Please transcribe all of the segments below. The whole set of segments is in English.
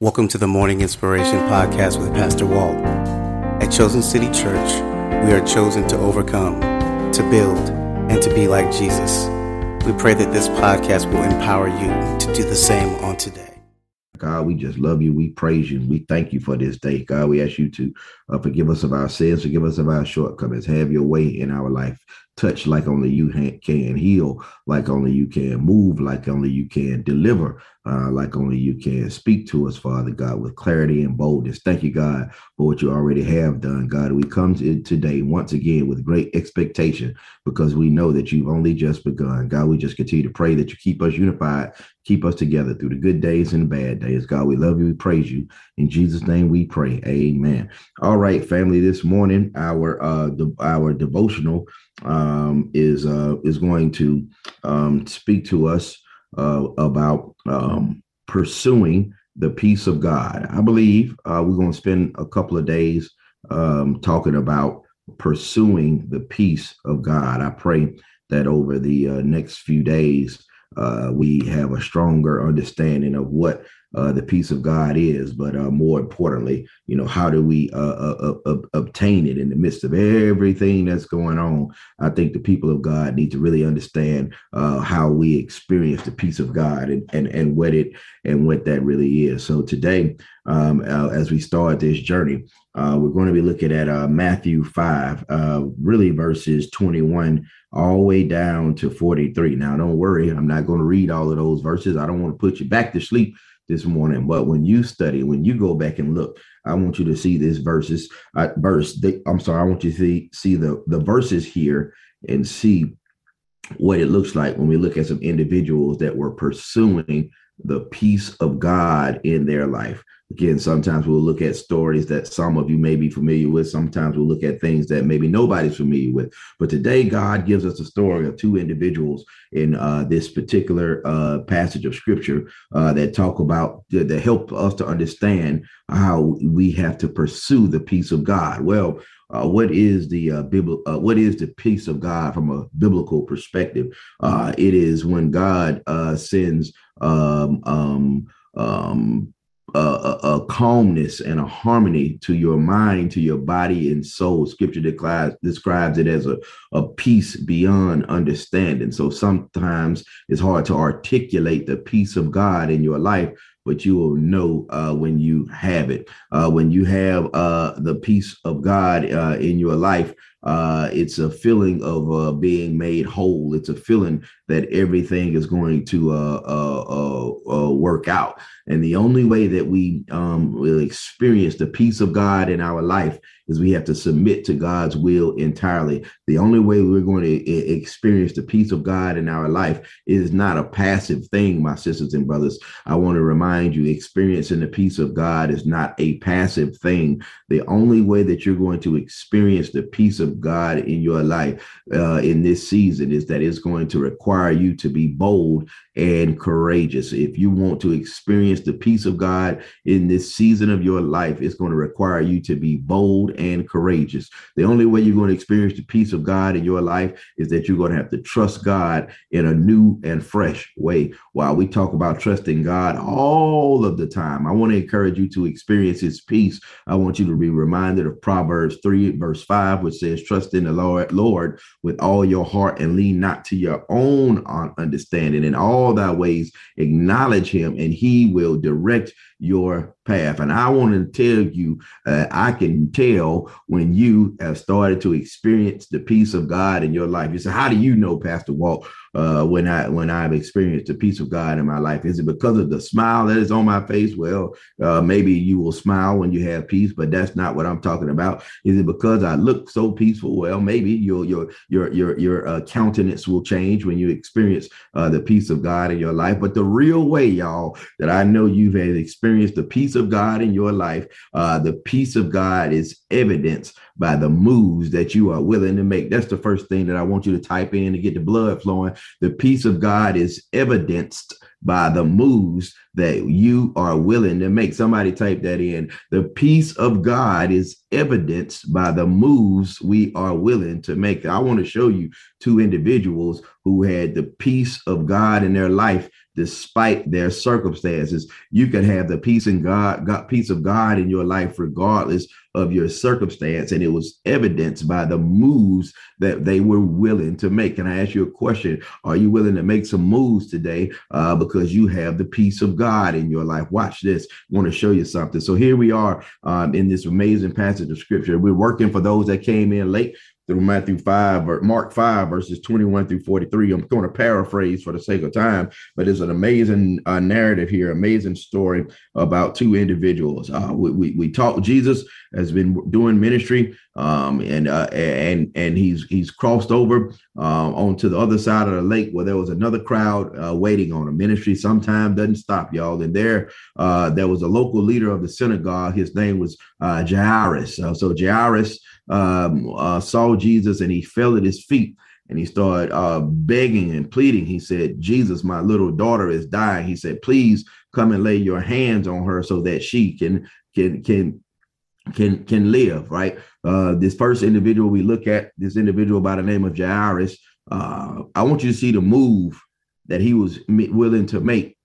Welcome to the Morning Inspiration Podcast with Pastor Walt. At Chosen City Church, we are chosen to overcome, to build, and to be like Jesus. We pray that this podcast will empower you to do the same on today. God, we just love you. We praise you. We thank you for this day. God, we ask you to uh, forgive us of our sins, forgive us of our shortcomings. Have your way in our life touch like only you can, heal like only you can, move like only you can, deliver uh, like only you can. Speak to us, Father God, with clarity and boldness. Thank you, God, for what you already have done. God, we come to today once again with great expectation because we know that you've only just begun. God, we just continue to pray that you keep us unified, keep us together through the good days and the bad days. God, we love you, we praise you. In Jesus' name we pray. Amen. All right, family, this morning, our uh our devotional um, is uh, is going to um, speak to us uh, about um, pursuing the peace of God. I believe uh, we're going to spend a couple of days um, talking about pursuing the peace of God. I pray that over the uh, next few days uh, we have a stronger understanding of what uh, the peace of God is, but uh, more importantly, you know, how do we uh, uh, uh, obtain it in the midst of everything that's going on? I think the people of God need to really understand how we experience the peace of God and, and and what it and what that really is. So today, um, as we start this journey, we're going to be looking at Matthew five, really verses twenty one all the way down to 43. Now, don't worry, I'm not going to read all of those verses. I don't want to put you back to sleep this morning. But when you study, when you go back and look, I want you to see this verses, uh, verse. The, I'm sorry, I want you to see see the the verses here and see what it looks like when we look at some individuals that were pursuing the peace of God in their life. Again, sometimes we'll look at stories that some of you may be familiar with. Sometimes we'll look at things that maybe nobody's familiar with. But today, God gives us a story of two individuals in uh, this particular uh, passage of scripture uh, that talk about that help us to understand how we have to pursue the peace of God. Well, uh, what is the uh? Uh, what is the peace of God from a biblical perspective? Uh, it is when God uh, sends um, um, um, a, a, calmness and a harmony to your mind, to your body and soul. Scripture describes it as a, a peace beyond understanding. So sometimes it's hard to articulate the peace of God in your life, but you will know uh, when you have it. Uh, when you have uh, the peace of God uh, in your life, uh, it's a feeling of uh, being made whole. It's a feeling that everything is going to uh, uh, uh, uh work out. And the only way that we um, will experience the peace of God in our life is we have to submit to God's will entirely. The only way we're going to experience the peace of God in our life is not a passive thing, my sisters and brothers. I want to remind you, experiencing the peace of God is not a passive thing. The only way that you're going to experience the peace of God in your life uh, in this season is that it's going to require you to be bold and courageous. If you want to experience the peace of God in this season of your life, it's going to require you to be bold and courageous. The only way you're going to experience the peace of God in your life is that you're going to have to trust God in a new and fresh way. While we talk about trusting God all of the time, I want to encourage you to experience his peace. I want you to be reminded of Proverbs 3, verse 5, which says, Trust in the Lord, Lord with all your heart and lean not to your own understanding. And all thy ways, acknowledge him, and he will direct your path. And I want to tell you, uh, I can tell when you have started to experience the peace of God in your life. You say, How do you know, Pastor Walt? uh, when I when I've experienced the peace of God in my life? Is it because of the smile that is on my face? Well, uh, maybe you will smile when you have peace, but that's not what I'm talking about. Is it because I look so peaceful? Well, maybe your your your your your uh, countenance will change when you experience uh, the peace of God in your life. But the real way, y'all, that I know you've experienced the peace of God in your life, uh, the peace of God is evidenced by the moves that you are willing to make. That's the first thing that I want you to type in to get the blood flowing. The peace of God is evidenced by the moves that you are willing to make. Somebody type that in. The peace of God is evidenced by the moves we are willing to make. I want to show you two individuals who had the peace of God in their life despite their circumstances. You can have the peace in God, God, peace of God in your life, regardless of your circumstance. And it was evidenced by the moves that they were willing to make. Can I ask you a question? Are you willing to make some moves today uh, because you have the peace of God in your life? Watch this. I want to show you something. So here we are um, in this amazing passage of scripture. We're working for those that came in late through Matthew 5 or Mark 5, verses 21 through 43. I'm going to paraphrase for the sake of time, but it's an amazing uh, narrative here, amazing story about two individuals. Uh, we, we, we talk, Jesus has been doing ministry um, and uh, and and he's he's crossed over um, onto the other side of the lake where there was another crowd uh, waiting on him. Ministry sometime doesn't stop, y'all. And there, uh, there was a local leader of the synagogue. His name was uh, Jairus. Uh, so Jairus um, uh, saw Jesus and he fell at his feet and he started uh, begging and pleading. He said, Jesus, my little daughter is dying. He said, please come and lay your hands on her so that she can can can can can live right uh this first individual we look at this individual by the name of jairus uh i want you to see the move that he was willing to make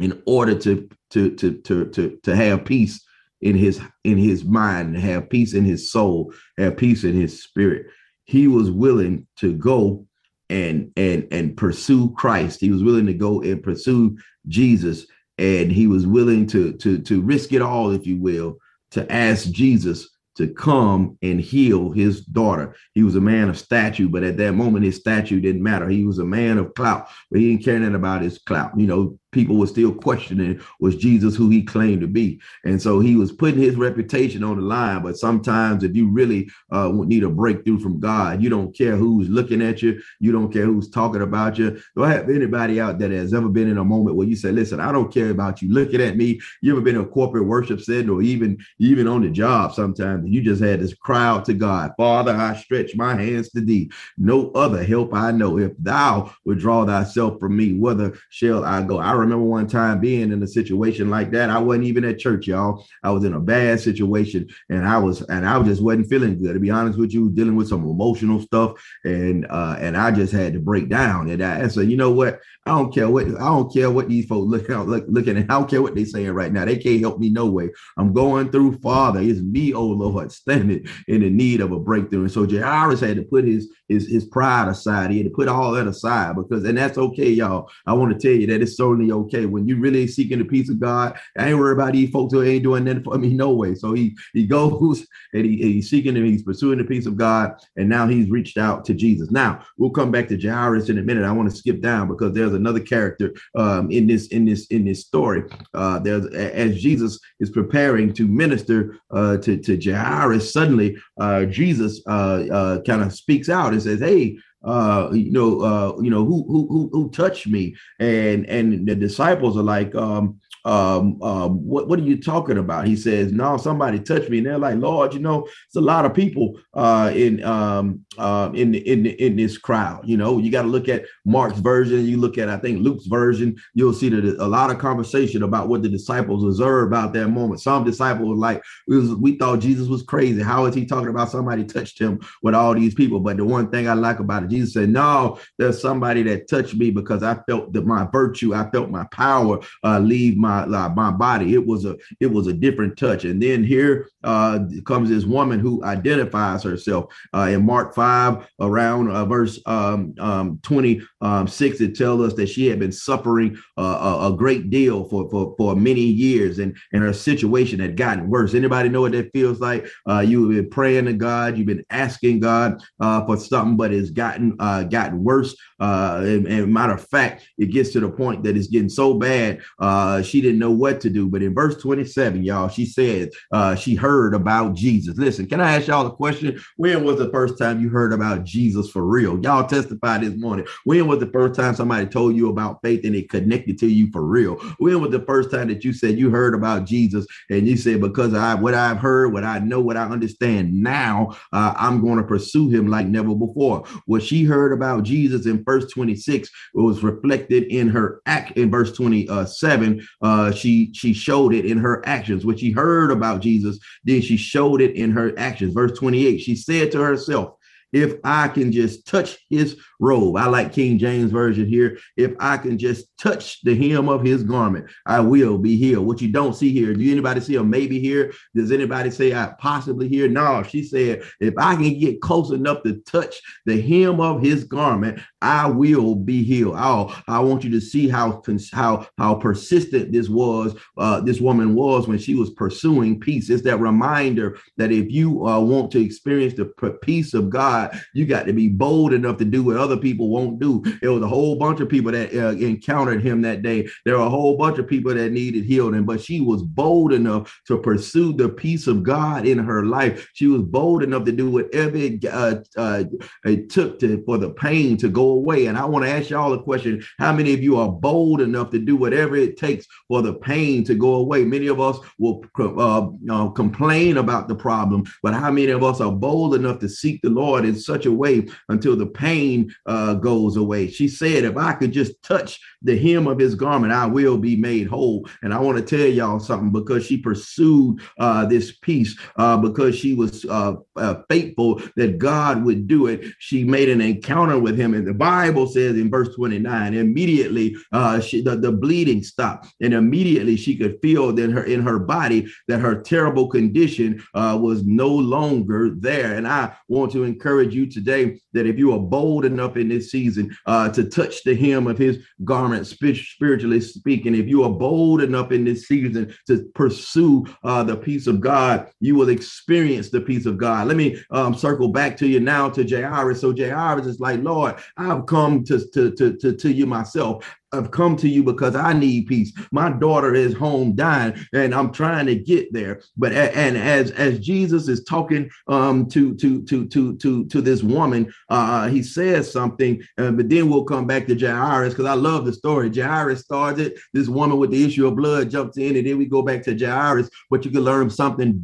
in order to to to to to, to have peace in his in his mind have peace in his soul have peace in his spirit he was willing to go and and and pursue christ he was willing to go and pursue jesus and he was willing to to to risk it all if you will to ask Jesus to come and heal his daughter. He was a man of statue, but at that moment, his statue didn't matter. He was a man of clout, but he didn't care nothing about his clout. You know, people were still questioning was Jesus who he claimed to be. And so he was putting his reputation on the line. But sometimes, if you really uh, need a breakthrough from God, you don't care who's looking at you, you don't care who's talking about you. Do I have anybody out there that has ever been in a moment where you say, Listen, I don't care about you looking at me? You ever been in a corporate worship setting or even even on the job sometimes you just had this cry out to God, Father, I stretch my hands to thee. No other help I know. If thou withdraw thyself from me, whither shall I go? I remember one time being in a situation like that. I wasn't even at church, y'all. I was in a bad situation and I was and I just wasn't feeling good. To be honest with you, dealing with some emotional stuff and uh and I just had to break down. And I, said, you know what? I don't care what I don't care what these folks look out look, looking at. I don't care what they're saying right now. They can't help me no way. I'm going through Father. It's me, oh Lord, standing in the need of a breakthrough. And so Jairus had to put his his his pride aside. He had to put all that aside because and that's okay, y'all. I want to tell you that it's certainly okay when you really seeking the peace of God. I ain't worried about these folks who ain't doing nothing for me no way. So he he goes and he, he's seeking and he's pursuing the peace of God, and now he's reached out to Jesus. Now we'll come back to Jairus in a minute. I want to skip down because there's another character um, in this in this in this story. Uh, there's as Jesus is preparing to minister uh, to to Jairus, suddenly uh, Jesus uh, uh, kind of speaks out and says, "Hey." Uh, you know, uh, you know, who who who touched me? And and the disciples are like, um, um, um, what, what are you talking about? He says, no, somebody touched me. And they're like, Lord, you know, it's a lot of people uh, in, um, uh, in, in, in this crowd. You know, you got to look at Mark's version. You look at, I think, Luke's version. You'll see that a lot of conversation about what the disciples observed about that moment. Some disciples were like, was, we thought Jesus was crazy. How is he talking about somebody touched him with all these people? But the one thing I like about it, Jesus said, no, there's somebody that touched me because I felt that my virtue, I felt my power uh, leave my my my body. It was a it was a different touch. And then here uh, comes this woman who identifies herself uh, in Mark five around uh, verse um, um, twenty um. It tells us that she had been suffering uh, a, a, great deal for, for for many years, and and her situation had gotten worse. Anybody know what that feels like? Uh, you've been praying to God, you've been asking God uh, for something, but it's gotten uh, gotten worse. Uh, and, and matter of fact, it gets to the point that it's getting so bad. Uh, she didn't know what to do. But in verse 27, y'all, she said uh, she heard about Jesus. Listen, can I ask y'all a question? When was the first time you heard about Jesus for real? Y'all testified this morning. When was the first time somebody told you about faith and it connected to you for real? When was the first time that you said you heard about Jesus and you said, because I what I've heard, what I know, what I understand now, uh, I'm going to pursue him like never before. What she heard about Jesus in verse 26 was reflected in her act in verse 27. Uh, Uh, she she showed it in her actions. What she heard about Jesus, then she showed it in her actions. Verse 28, she said to herself, if I can just touch his robe. I like King James Version here. If I can just touch the hem of his garment, I will be healed. What you don't see here, do anybody see a maybe here? Does anybody say I possibly here? No, she said, if I can get close enough to touch the hem of his garment, I will be healed. Oh, I want you to see how how how persistent this was. Uh, this woman was when she was pursuing peace. It's that reminder that if you uh, want to experience the peace of God, God, you got to be bold enough to do what other people won't do. It was a whole bunch of people that uh, encountered him that day. There were a whole bunch of people that needed healing, but she was bold enough to pursue the peace of God in her life. She was bold enough to do whatever it, uh, uh, it took to for the pain to go away. And I want to ask y'all a question: How many of you are bold enough to do whatever it takes for the pain to go away? Many of us will uh, uh, complain about the problem, but how many of us are bold enough to seek the Lord in such a way until the pain uh, goes away. She said, If I could just touch the hem of his garment, I will be made whole. And I want to tell y'all something because she pursued uh, this peace, uh, because she was uh, uh, faithful that God would do it. She made an encounter with him. And the Bible says in verse 29, immediately uh, she, the, the bleeding stopped. And immediately she could feel in her in her body that her terrible condition was no longer there. And I want to encourage you today that if you are bold enough in this season uh, to touch the hem of his garment, spiritually speaking, if you are bold enough in this season to pursue uh, the peace of God, you will experience the peace of God. Let me um, circle back to you now to Jairus. So Jairus is like, Lord, I've come to, to, to, to, to you myself. I've come to you because I need peace. My daughter is home dying, and I'm trying to get there. But and as as Jesus is talking um to to to to to to this woman, uh, he says something. Uh, but then we'll come back to Jairus because I love the story. Jairus starts it. This woman with the issue of blood jumps in, and then we go back to Jairus. But you can learn something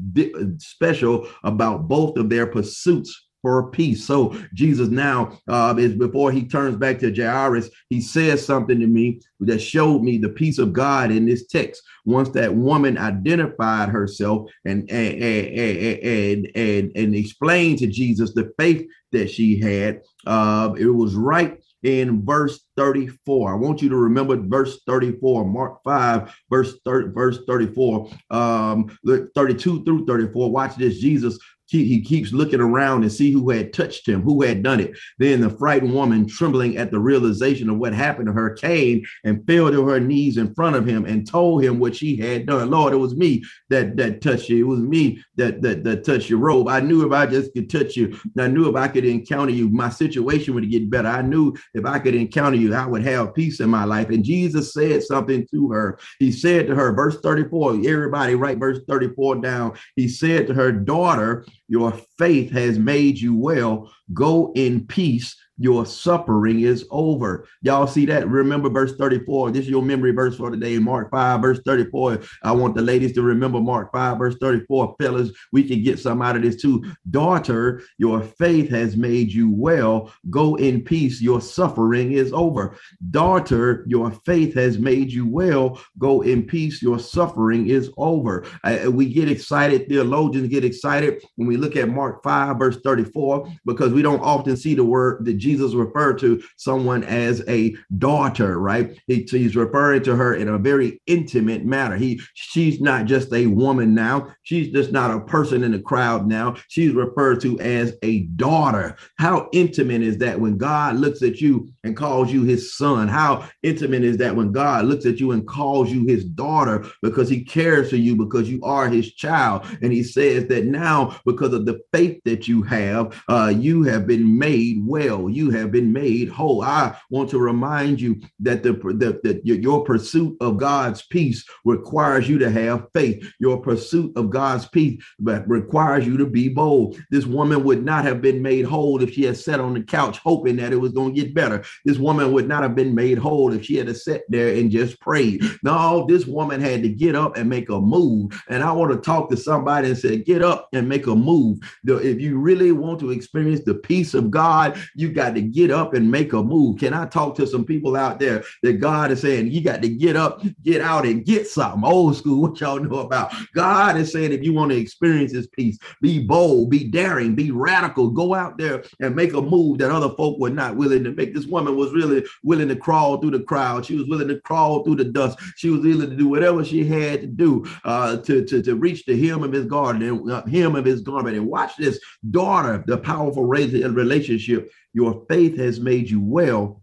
special about both of their pursuits for peace. So Jesus now uh, is before he turns back to Jairus, he says something to me that showed me the peace of God in this text. Once that woman identified herself and and and and, and, and explained to Jesus the faith that she had, uh, it was right in verse 34. I want you to remember verse 34, Mark 5, verse 30, verse 34, um, 32 through 34. Watch this. Jesus he, he keeps looking around and see who had touched him, who had done it. Then the frightened woman, trembling at the realization of what happened to her, came and fell to her knees in front of him and told him what she had done. Lord, it was me that that touched you. It was me that that, that touched your robe. I knew if I just could touch you, I knew if I could encounter you, my situation would get better. I knew if I could encounter you, I would have peace in my life. And Jesus said something to her. He said to her, verse 34, everybody write verse 34 down. He said to her, daughter, your faith has made you well. Go in peace your suffering is over. Y'all see that? Remember verse 34. This is your memory verse for today, Mark 5, verse 34. I want the ladies to remember Mark 5, verse 34. Fellas, we can get some out of this too. Daughter, your faith has made you well. Go in peace. Your suffering is over. Daughter, your faith has made you well. Go in peace. Your suffering is over. we get excited. Theologians get excited when we look at Mark 5, verse 34, because we don't often see the word that Jesus Jesus referred to someone as a daughter, right? He, he's referring to her in a very intimate manner. He she's not just a woman now. She's just not a person in the crowd now. She's referred to as a daughter. How intimate is that when God looks at you and calls you his son? How intimate is that when God looks at you and calls you his daughter because he cares for you because you are his child? And he says that now, because of the faith that you have, uh, you have been made well. You have been made whole. I want to remind you that the, the, the your pursuit of God's peace requires you to have faith. Your pursuit of God's peace requires you to be bold. This woman would not have been made whole if she had sat on the couch hoping that it was going to get better. This woman would not have been made whole if she had sit there and just prayed. No, this woman had to get up and make a move. And I want to talk to somebody and say, get up and make a move. If you really want to experience the peace of God, you got to get up and make a move. Can I talk to some people out there that God is saying, you got to get up, get out, and get something? Old school, what y'all know about? God is saying, if you want to experience his peace, be bold, be daring, be radical, go out there and make a move that other folk were not willing to make. This woman was really willing to crawl through the crowd. She was willing to crawl through the dust. She was willing to do whatever she had to do uh, to, to, to reach the hem of his uh, hem of his garment. And watch this daughter, the powerful relationship. Your faith has made you well.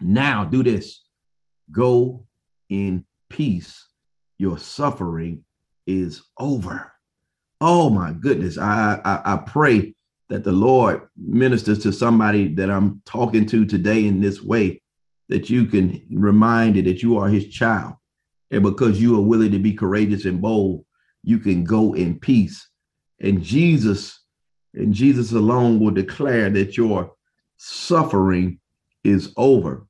Now do this. Go in peace. Your suffering is over. Oh my goodness. I, I, I pray that the Lord ministers to somebody that I'm talking to today in this way, that you can remind it that you are his child. And because you are willing to be courageous and bold, you can go in peace. And Jesus, and Jesus alone will declare that your suffering is over.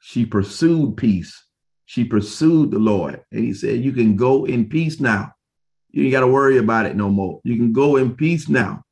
She pursued peace. She pursued the Lord. And he said, You can go in peace now. You ain't got to worry about it no more. You can go in peace now.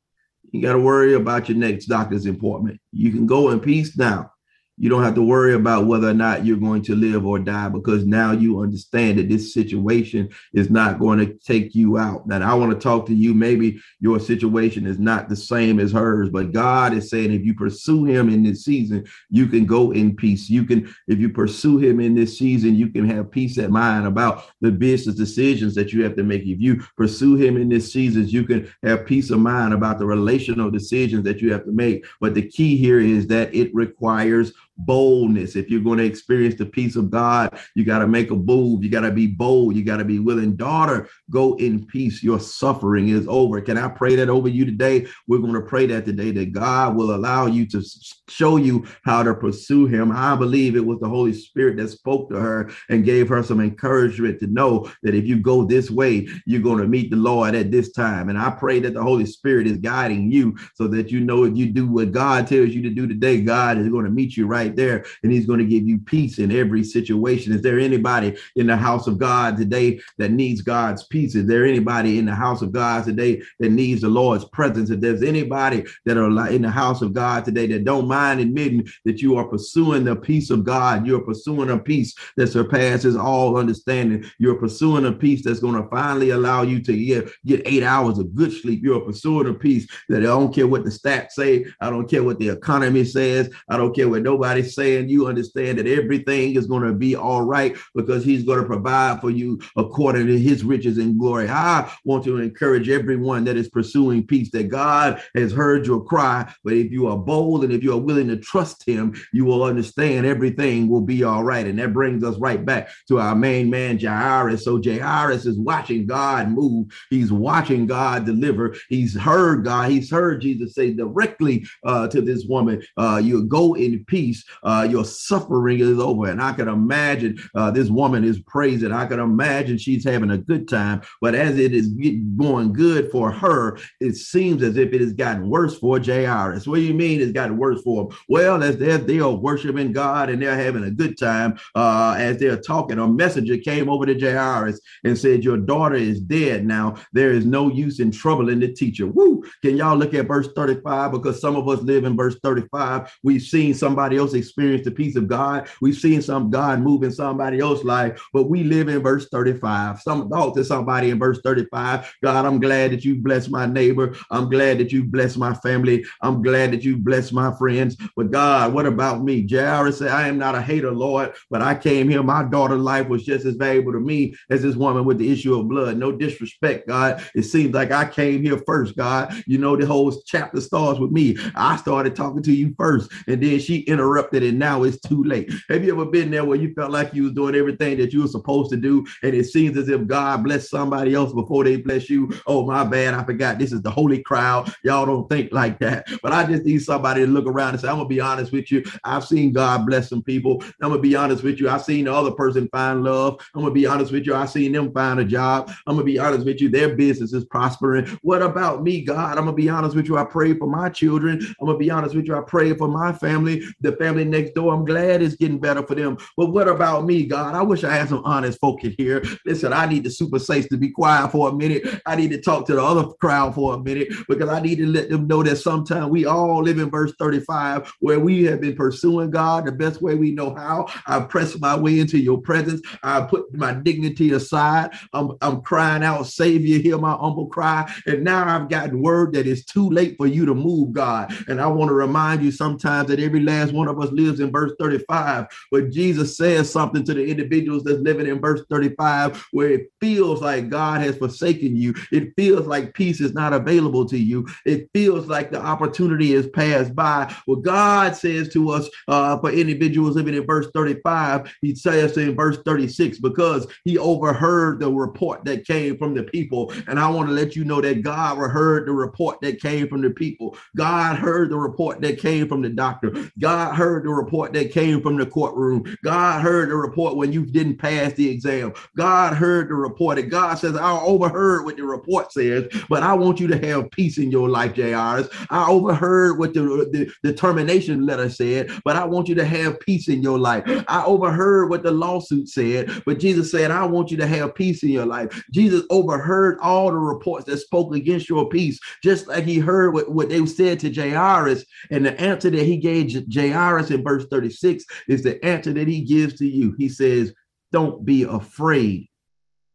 You got to worry about your next doctor's appointment. You can go in peace now you don't have to worry about whether or not you're going to live or die because now you understand that this situation is not going to take you out. And I want to talk to you. Maybe your situation is not the same as hers, but God is saying if you pursue Him in this season, you can go in peace. You can, if you pursue Him in this season, you can have peace at mind about the business decisions that you have to make. If you pursue Him in this season, you can have peace of mind about the relational decisions that you have to make. But the key here is that it requires boldness. If you're going to experience the peace of God, you got to make a move. You got to be bold. You got to be willing. Daughter, go in peace. Your suffering is over. Can I pray that over you today? We're going to pray that today that God will allow you to show you how to pursue Him. I believe it was the Holy Spirit that spoke to her and gave her some encouragement to know that if you go this way, you're going to meet the Lord at this time. And I pray that the Holy Spirit is guiding you so that you know if you do what God tells you to do today, God is going to meet you right right there, and He's going to give you peace in every situation. Is there anybody in the house of God today that needs God's peace? Is there anybody in the house of God today that needs the Lord's presence? If there's anybody that are in the house of God today that don't mind admitting that you are pursuing the peace of God, you're pursuing a peace that surpasses all understanding. You're pursuing a peace that's going to finally allow you to get, get eight hours of good sleep. You're pursuing a peace that I don't care what the stats say. I don't care what the economy says. I don't care what nobody saying you understand that everything is going to be all right because he's going to provide for you according to his riches and glory. I want to encourage everyone that is pursuing peace that God has heard your cry. But if you are bold and if you are willing to trust him, you will understand everything will be all right. And that brings us right back to our main man, Jairus. So Jairus is watching God move. He's watching God deliver. He's heard God. He's heard Jesus say directly uh, to this woman, uh, you go in peace uh, your suffering is over. And I can imagine uh, this woman is praising. I can imagine she's having a good time. But as it is going good for her, it seems as if it has gotten worse for Jairus. What do you mean it's gotten worse for them? Well, as they're, they are worshiping God and they're having a good time, uh, as they're talking, a messenger came over to Jairus and said, Your daughter is dead now. There is no use in troubling the teacher. Woo! Can y'all look at verse 35? Because some of us live in verse 35. We've seen somebody else experienced the peace of God. We've seen some God move in somebody else's life, but we live in verse 35. Some talk to somebody in verse 35. God, I'm glad that you bless my neighbor. I'm glad that you bless my family. I'm glad that you bless my friends. But God, what about me? Jairus said, I am not a hater, Lord, but I came here. My daughter's life was just as valuable to me as this woman with the issue of blood. No disrespect, God. It seems like I came here first, God. You know, the whole chapter starts with me. I started talking to you first, and then she interrupted interrupted and now it's too late. Have you ever been there where you felt like you was doing everything that you were supposed to do and it seems as if God blessed somebody else before they bless you? Oh, my bad. I forgot. This is the holy crowd. Y'all don't think like that. But I just need somebody to look around and say, I'm going to be honest with you. I've seen God bless some people. I'm going to be honest with you. I've seen the other person find love. I'm going to be honest with you. I've seen them find a job. I'm going to be honest with you. Their business is prospering. What about me, God? I'm going to be honest with you. I pray for my children. I'm going to be honest with you. I pray for my family, the family next door. I'm glad it's getting better for them. But what about me, God? I wish I had some honest folk in here. Listen, I need the super saints to be quiet for a minute. I need to talk to the other crowd for a minute because I need to let them know that sometimes we all live in verse 35 where we have been pursuing God the best way we know how. I press my way into your presence. I put my dignity aside. I'm, I'm crying out, Savior, hear my humble cry. And now I've gotten word that it's too late for you to move, God. And I want to remind you sometimes that every last one of us lives in verse 35, where Jesus says something to the individuals that's living in verse 35, where it feels like God has forsaken you. It feels like peace is not available to you. It feels like the opportunity has passed by. What God says to us uh, for individuals living in verse 35, he says in verse 36, because he overheard the report that came from the people. And I want to let you know that God heard the report that came from the people. God heard the report that came from the doctor. God heard the report that came from the courtroom. God heard the report when you didn't pass the exam. God heard the report. And God says, I overheard what the report says, but I want you to have peace in your life, Jairus. I overheard what the, the, the termination letter said, but I want you to have peace in your life. I overheard what the lawsuit said, but Jesus said, I want you to have peace in your life. Jesus overheard all the reports that spoke against your peace, just like he heard what, what they said to Jairus. And the answer that he gave Jairus in verse 36 is the answer that he gives to you. He says, Don't be afraid,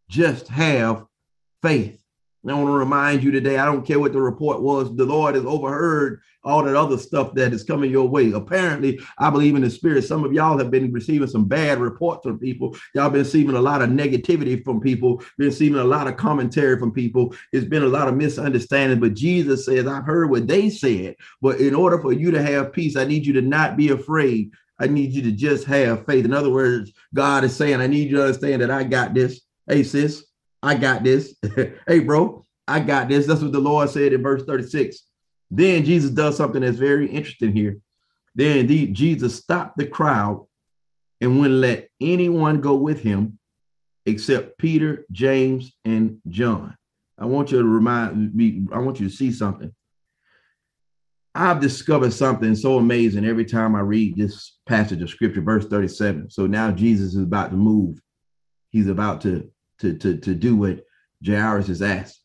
just have faith. I want to remind you today, I don't care what the report was, the Lord has overheard all that other stuff that is coming your way. Apparently, I believe in the spirit. Some of y'all have been receiving some bad reports from people. Y'all been receiving a lot of negativity from people, been receiving a lot of commentary from people. It's been a lot of misunderstanding. But Jesus says, I've heard what they said. But in order for you to have peace, I need you to not be afraid. I need you to just have faith. In other words, God is saying, I need you to understand that I got this. Hey, sis, I got this. hey, bro, I got this. That's what the Lord said in verse 36. Then Jesus does something that's very interesting here. Then indeed, Jesus stopped the crowd and wouldn't let anyone go with him except Peter, James, and John. I want you to remind me, I want you to see something. I've discovered something so amazing every time I read this passage of scripture, verse 37. So now Jesus is about to move. He's about to to, to, to do what Jairus is asked.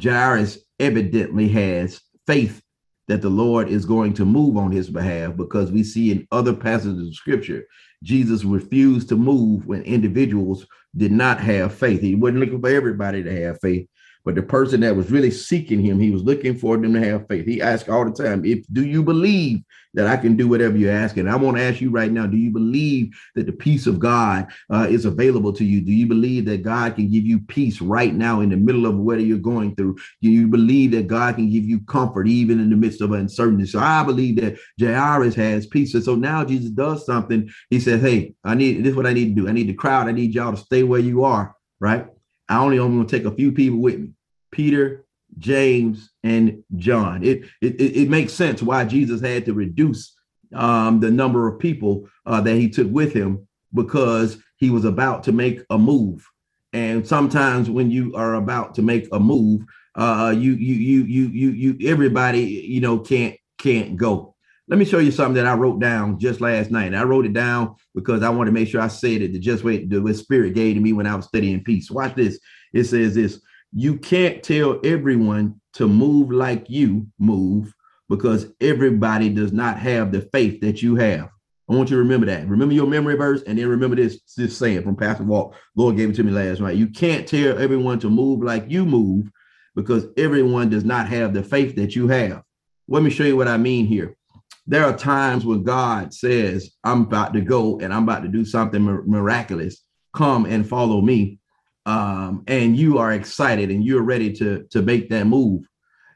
Jairus evidently has faith that the Lord is going to move on his behalf because we see in other passages of scripture, Jesus refused to move when individuals did not have faith. He wasn't looking for everybody to have faith, but the person that was really seeking him, he was looking for them to have faith. He asked all the time, if do you believe that I can do whatever you ask? And I want to ask you right now, do you believe that the peace of God uh, is available to you? Do you believe that God can give you peace right now in the middle of whatever you're going through? Do you believe that God can give you comfort even in the midst of uncertainty? So I believe that Jairus has peace. And so now Jesus does something. He says, Hey, I need this is what I need to do. I need the crowd. I need y'all to stay where you are, right? I only am going to take a few people with me Peter, James, and John. It, it, it makes sense why Jesus had to reduce um, the number of people uh, that he took with him because he was about to make a move. And sometimes when you are about to make a move, uh, you you you you you you everybody you know can't can't go. Let me show you something that I wrote down just last night. And I wrote it down because I want to make sure I said it the just way the spirit gave to me when I was studying peace. Watch this. It says this: you can't tell everyone to move like you move because everybody does not have the faith that you have. I want you to remember that. Remember your memory verse, and then remember this, this saying from Pastor Walt. Lord gave it to me last night. You can't tell everyone to move like you move because everyone does not have the faith that you have. Let me show you what I mean here there are times when God says, I'm about to go and I'm about to do something miraculous. Come and follow me. Um, and you are excited and you're ready to, to make that move.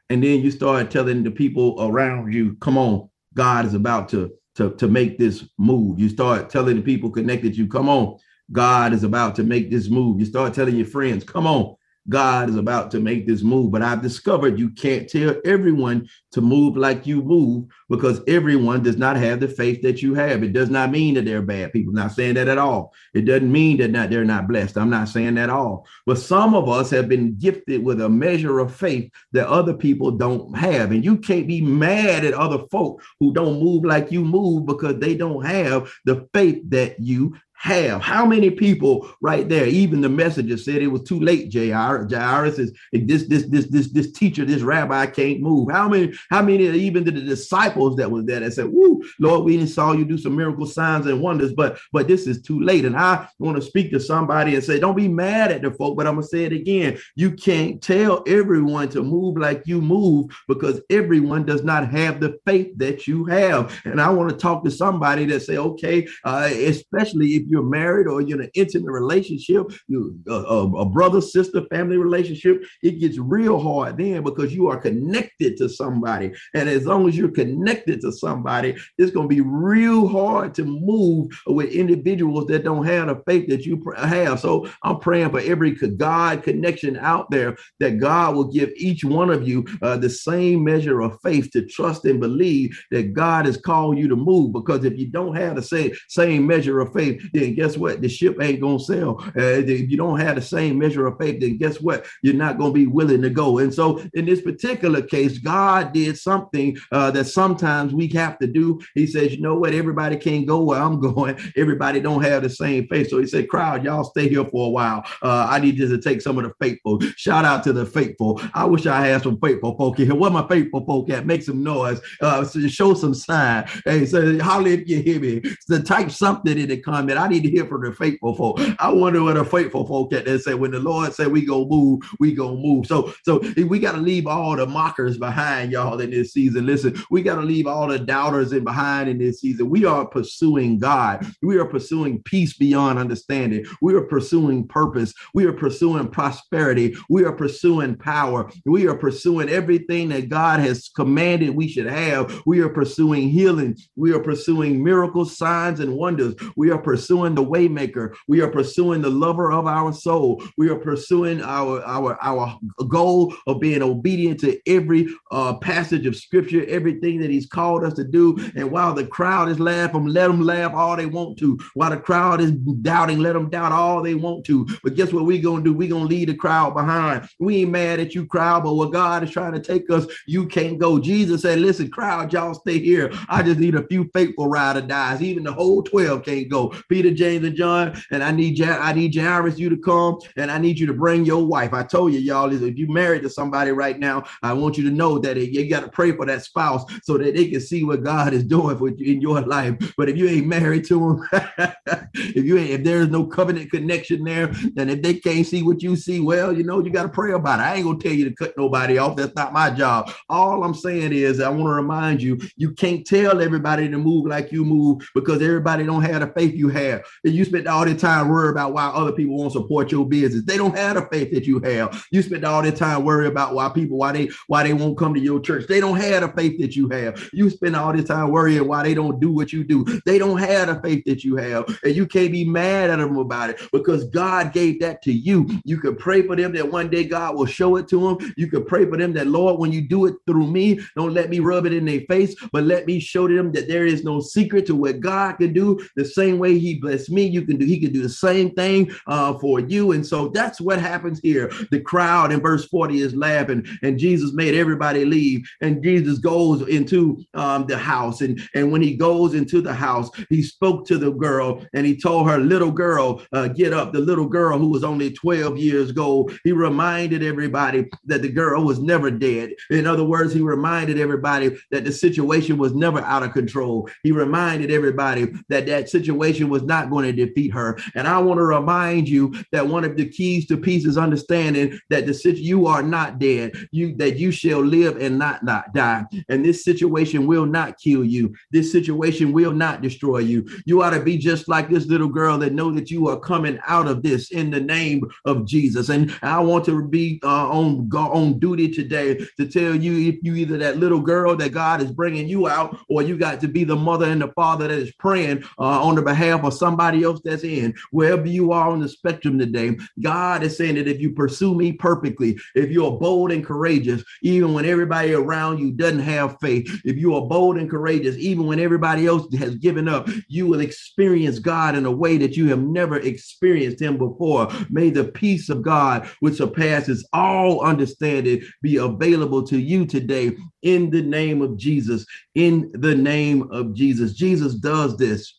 And then you start telling the people around you, come on, God is about to, to, to make this move. You start telling the people connected you, come on, God is about to make this move. You start telling your friends, come on, God is about to make this move. But I've discovered you can't tell everyone to move like you move because everyone does not have the faith that you have. It does not mean that they're bad people. I'm not saying that at all. It doesn't mean that not, they're not blessed. I'm not saying that at all. But some of us have been gifted with a measure of faith that other people don't have. And you can't be mad at other folk who don't move like you move because they don't have the faith that you have. How many people right there? Even the messenger said it was too late. Jairus, is this this this this this teacher, this rabbi can't move. How many? How many? Even the, the disciples that was there that said, "Woo, Lord, we saw you do some miracle signs and wonders, but but this is too late." And I want to speak to somebody and say, "Don't be mad at the folk," but I'm gonna say it again. You can't tell everyone to move like you move because everyone does not have the faith that you have. And I want to talk to somebody that say, "Okay," uh, especially if you're married or you're in an intimate relationship, you a, a brother, sister, family relationship, it gets real hard then because you are connected to somebody. And as long as you're connected to somebody, it's going to be real hard to move with individuals that don't have the faith that you have. So I'm praying for every God connection out there that God will give each one of you uh, the same measure of faith to trust and believe that God has called you to move. Because if you don't have the same, same measure of faith, then guess what? The ship ain't gonna sail. Uh, if you don't have the same measure of faith, then guess what? You're not gonna be willing to go. And so, in this particular case, God did something uh, that sometimes we have to do. He says, you know what? Everybody can't go where I'm going. Everybody don't have the same faith. So he said, crowd, y'all stay here for a while. Uh, I need you to take some of the faithful. Shout out to the faithful. I wish I had some faithful folk here. Where my faithful folk at? Make some noise. Uh, show some sign. Hey, so holler if you hear me. So type something in the comment. I need to hear from the faithful folk. I wonder what the faithful folk at that say when the Lord said we go move, we go move. So so we got to leave all the mockers behind, y'all, in this season. Listen, we got to leave all the doubters in behind in this season. We are pursuing God. We are pursuing peace beyond understanding. We are pursuing purpose. We are pursuing prosperity. We are pursuing power. We are pursuing everything that God has commanded we should have. We are pursuing healing. We are pursuing miracles, signs, and wonders. We are pursuing the waymaker. We are pursuing the lover of our soul. We are pursuing our our our goal of being obedient to every uh, passage of scripture, everything that He's called us to do. And while the crowd is laughing, let them laugh all they want to. While the crowd is doubting, let them doubt all they want to. But guess what we're gonna do? We're gonna leave the crowd behind. We ain't mad at you, crowd, but what God is trying to take us, you can't go. Jesus said, "Listen, crowd, y'all stay here. I just need a few faithful ride or dies. Even the whole twelve can't go. Peter, James." James and John, and I need I need Jairus you to come, and I need you to bring your wife. I told you, y'all, if you married to somebody right now, I want you to know that you got to pray for that spouse so that they can see what God is doing for you in your life. But if you ain't married to him, if you ain't, if there's no covenant connection there, then if they can't see what you see, well, you know, you got to pray about it. I ain't gonna tell you to cut nobody off. That's not my job. All I'm saying is, I want to remind you, you can't tell everybody to move like you move because everybody don't have the faith you have you spend all the time worrying about why other people won't support your business. They don't have the faith that you have. You spend all the time worrying about why people why they why they won't come to your church. They don't have the faith that you have. You spend all this time worrying why they don't do what you do. They don't have the faith that you have, and you can't be mad at them about it because God gave that to you. You can pray for them that one day God will show it to them. You can pray for them that Lord, when you do it through me, don't let me rub it in their face, but let me show them that there is no secret to what God can do. The same way He blessed me, you can do. He can do the same thing uh, for you. And so that's what happens here. The crowd in verse 40 is laughing, and Jesus made everybody leave. And Jesus goes into um, the house. And, and when he goes into the house, he spoke to the girl and he told her, Little girl, uh, get up. The little girl who was only 12 years old, he reminded everybody that the girl was never dead. In other words, he reminded everybody that the situation was never out of control. He reminded everybody that that situation was not going to defeat her. And I want to remind you that one of the keys to peace is understanding that the situation you are not dead. You that you shall live and not not die. And this situation will not kill you. This situation will not destroy you. You ought to be just like this little girl that know that you are coming out of this in the name of Jesus. And I want to be uh, on on duty today to tell you if you either that little girl that God is bringing you out, or you got to be the mother and the father that is praying uh, on the behalf of somebody else that's in wherever you are on the spectrum today. God is saying that if you pursue me perfectly, if you're bold and courageous, even when everybody around you doesn't have faith, if you are bold and courageous, even when everybody else has given up, you will experience God in a way that you have never experienced Him before. May the peace of God, which surpasses all understanding, be available to you today in the name of Jesus. In the name of Jesus. Jesus does this,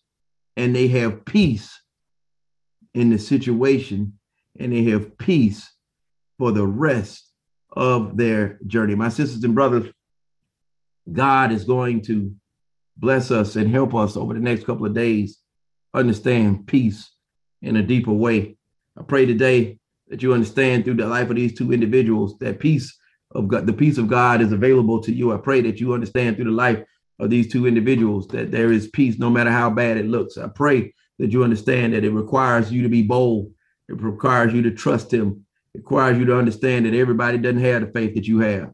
and they have peace in the situation, and they have peace for the rest of their journey. My sisters and brothers, God is going to bless us and help us over the next couple of days understand peace in a deeper way. I pray today that you understand through the life of these two individuals that peace of God, the peace of God is available to you. I pray that you understand through the life of these two individuals that there is peace no matter how bad it looks. I pray that you understand that it requires you to be bold. It requires you to trust him. It requires you to understand that everybody doesn't have the faith that you have.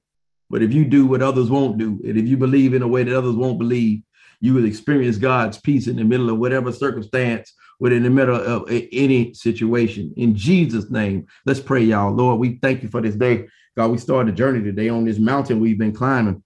But if you do what others won't do, and if you believe in a way that others won't believe, you will experience God's peace in the middle of whatever circumstance, within the middle of uh, any situation. In Jesus' name, let's pray, y'all. Lord, we thank you for this day. God, we started a journey today on this mountain we've been climbing,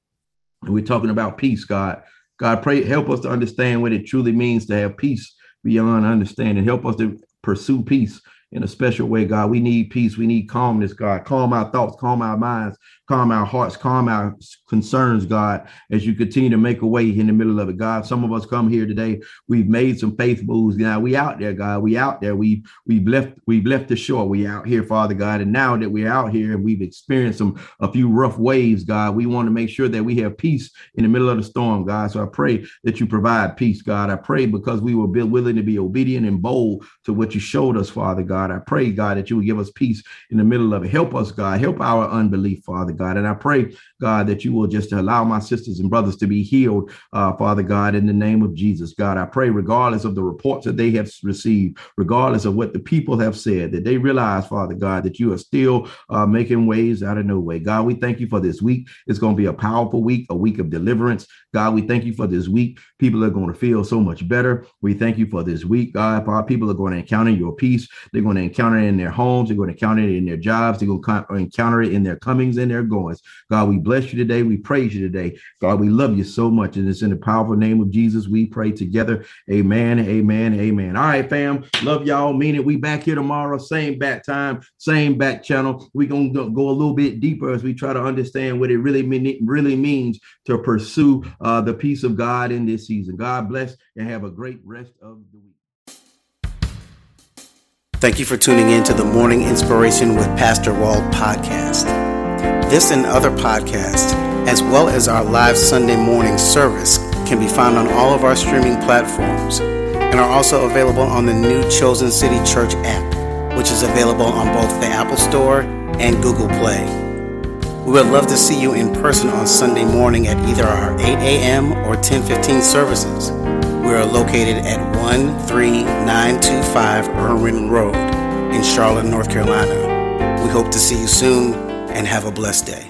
we're talking about peace, God. God, pray, help us to understand what it truly means to have peace beyond understanding. Help us to pursue peace in a special way, God. We need peace. We need calmness, God. Calm our thoughts, calm our minds, calm our hearts, calm our concerns, God, as you continue to make a way in the middle of it, God. Some of us come here today. We've made some faith moves. Now we out there, God. We out there. We we've left we've left the shore. We out here, Father God. And now that we're out here and we've experienced some a few rough waves, God, we want to make sure that we have peace in the middle of the storm, God. So I pray that you provide peace, God. I pray because we were willing to be obedient and bold to what you showed us, Father God. I pray, God, that you would give us peace in the middle of it. Help us, God. Help our unbelief, Father God. And I pray, God, that you will just allow my sisters and brothers to be healed, uh, Father God, in the name of Jesus. God, I pray, regardless of the reports that they have received, regardless of what the people have said, that they realize, Father God, that you are still uh, making ways out of no way. God, we thank you for this week. It's going to be a powerful week, a week of deliverance. God, we thank you for this week. People are going to feel so much better. We thank you for this week, God. Our people are going to encounter your peace. They're going to encounter it in their homes. They're going to encounter it in their jobs. They're going to encounter it in their comings and their goings. God, we bless you today. We praise you today. God, we love you so much. And it's in the powerful name of Jesus we pray together. Amen. Amen. Amen. All right, fam. Love y'all. Mean it. We back here tomorrow. Same back time, same back channel. We're going to go a little bit deeper as we try to understand what it really, mean, really means to pursue uh, the peace of God in this season. God bless and have a great rest of the week. Thank you for tuning in to the Morning Inspiration with Pastor Walt podcast. This and other podcasts, as well as our live Sunday morning service, can be found on all of our streaming platforms and are also available on the new Chosen City Church app, which is available on both the Apple Store and Google Play. We would love to see you in person on Sunday morning at either our 8 a.m. or 10:15 services. We are located at 13925 Irwin Road in Charlotte, North Carolina. We hope to see you soon and have a blessed day.